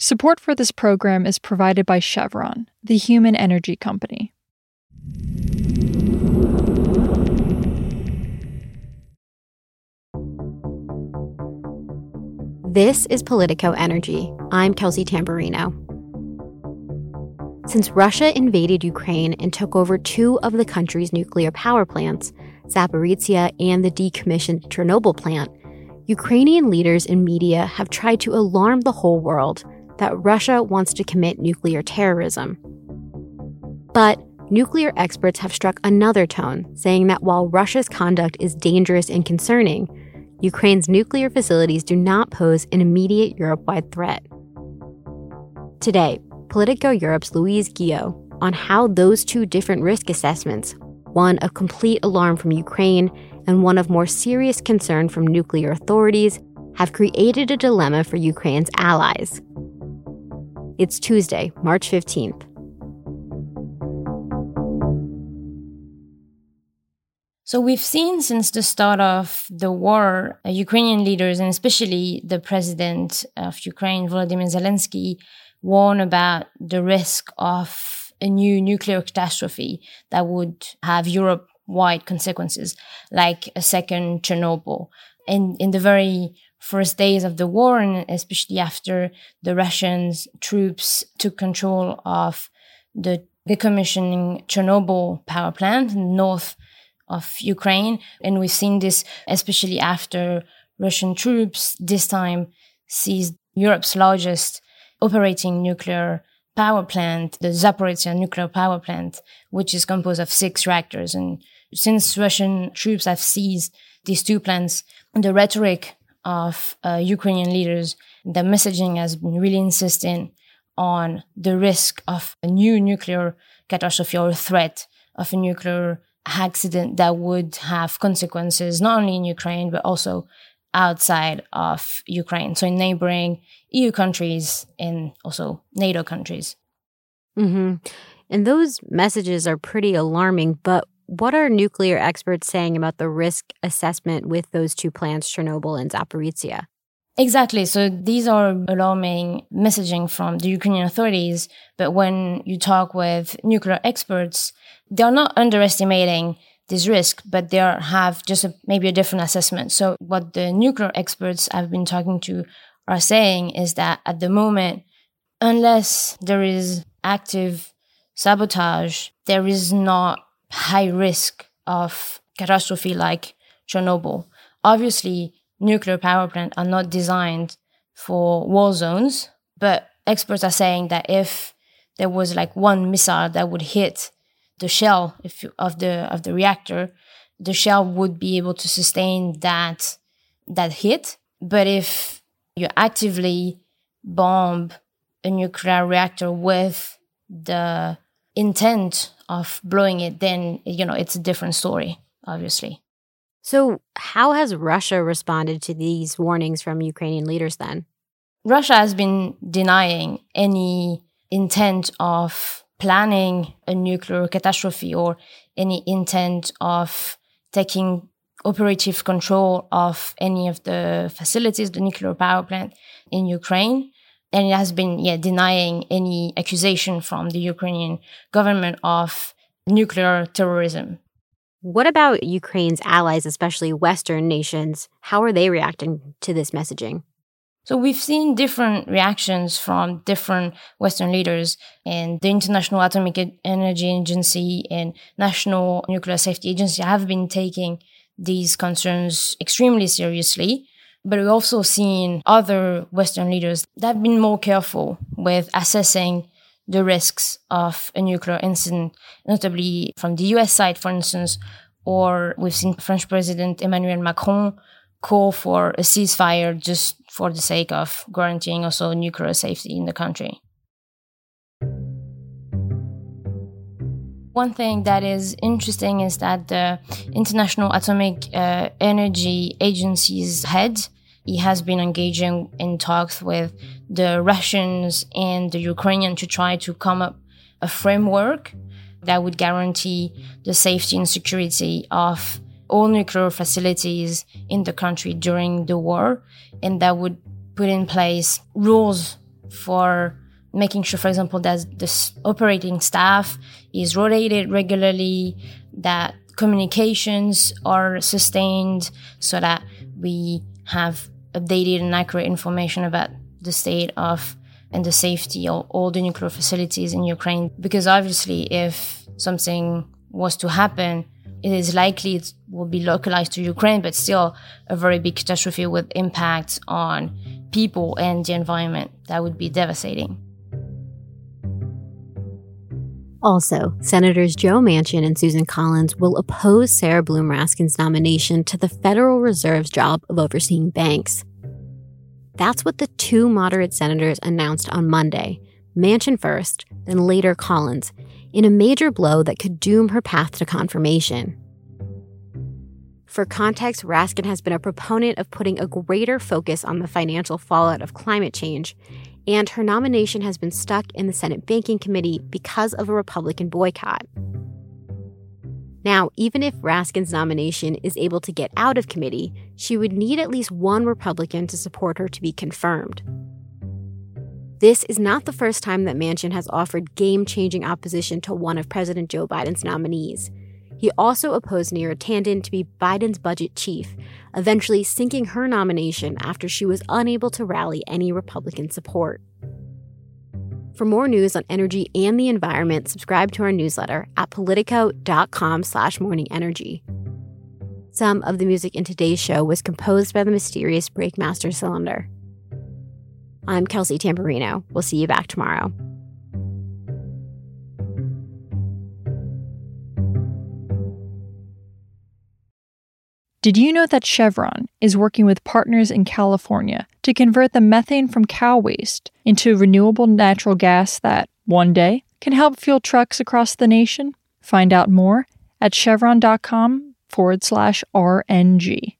Support for this program is provided by Chevron, the human energy company. This is Politico Energy. I'm Kelsey Tamborrino. Since Russia invaded Ukraine and took over two of the country's nuclear power plants, Zaporizhia and the decommissioned Chernobyl plant, Ukrainian leaders and media have tried to alarm the whole world that Russia wants to commit nuclear terrorism. But nuclear experts have struck another tone, saying that while Russia's conduct is dangerous and concerning, Ukraine's nuclear facilities do not pose an immediate Europe wide threat. Today, Politico Europe's Louise Guillot on how those two different risk assessments, one of complete alarm from Ukraine and one of more serious concern from nuclear authorities, have created a dilemma for Ukraine's allies. It's Tuesday, March 15th. So we've seen since the start of the war, uh, Ukrainian leaders and especially the president of Ukraine, Volodymyr Zelensky, warn about the risk of a new nuclear catastrophe that would have Europe wide consequences, like a second Chernobyl. And in the very first days of the war, and especially after the Russian troops took control of the decommissioning Chernobyl power plant north of Ukraine. And we've seen this especially after Russian troops this time seized Europe's largest operating nuclear power plant, the Zaporizhia nuclear power plant, which is composed of six reactors. And since Russian troops have seized these two plants, the rhetoric of uh, Ukrainian leaders, the messaging has been really insistent on the risk of a new nuclear catastrophe or threat of a nuclear accident that would have consequences not only in Ukraine but also outside of Ukraine, so in neighboring EU countries and also NATO countries. Mm-hmm. And those messages are pretty alarming. But what are nuclear experts saying about the risk assessment with those two plants, Chernobyl and Zaporizhia? Exactly. So these are alarming messaging from the Ukrainian authorities. But when you talk with nuclear experts, they're not underestimating this risk, but they have just a, maybe a different assessment. So what the nuclear experts I've been talking to are saying is that at the moment, unless there is active sabotage, there is not high risk of catastrophe like Chernobyl. Obviously, nuclear power plants are not designed for war zones, but experts are saying that if there was like one missile that would hit the shell if, of the of the reactor, the shell would be able to sustain that that hit. But if you actively bomb a nuclear reactor with the intent of blowing it, then you know it's a different story, obviously. So, how has Russia responded to these warnings from Ukrainian leaders then? Russia has been denying any intent of planning a nuclear catastrophe or any intent of taking operative control of any of the facilities, the nuclear power plant in Ukraine. And it has been yeah, denying any accusation from the Ukrainian government of nuclear terrorism. What about Ukraine's allies, especially Western nations? How are they reacting to this messaging? So we've seen different reactions from different Western leaders and the International Atomic Energy Agency and National Nuclear Safety Agency have been taking these concerns extremely seriously. But we've also seen other Western leaders that have been more careful with assessing the risks of a nuclear incident, notably from the US side, for instance, or we've seen French President Emmanuel Macron call for a ceasefire just for the sake of guaranteeing also nuclear safety in the country. One thing that is interesting is that the International Atomic uh, Energy Agency's head he has been engaging in talks with the Russians and the Ukrainian to try to come up a framework that would guarantee the safety and security of all nuclear facilities in the country during the war, and that would put in place rules for making sure, for example, that the operating staff is rotated regularly, that communications are sustained so that we have updated and accurate information about the state of and the safety of all the nuclear facilities in Ukraine. Because obviously, if something was to happen, it is likely it will be localized to Ukraine, but still a very big catastrophe with impacts on people and the environment. That would be devastating. Also, Senators Joe Manchin and Susan Collins will oppose Sarah Bloom Raskin's nomination to the Federal Reserve's job of overseeing banks. That's what the two moderate senators announced on Monday Manchin first, then later Collins, in a major blow that could doom her path to confirmation. For context, Raskin has been a proponent of putting a greater focus on the financial fallout of climate change, and her nomination has been stuck in the Senate Banking Committee because of a Republican boycott. Now, even if Raskin's nomination is able to get out of committee, she would need at least one Republican to support her to be confirmed. This is not the first time that Manchin has offered game changing opposition to one of President Joe Biden's nominees. He also opposed Neera Tanden to be Biden's budget chief, eventually sinking her nomination after she was unable to rally any Republican support. For more news on energy and the environment, subscribe to our newsletter at politico.com slash morningenergy. Some of the music in today's show was composed by the mysterious Breakmaster Cylinder. I'm Kelsey Tamborrino. We'll see you back tomorrow. Did you know that Chevron is working with partners in California to convert the methane from cow waste into renewable natural gas that, one day, can help fuel trucks across the nation? Find out more at chevron.com forward slash RNG.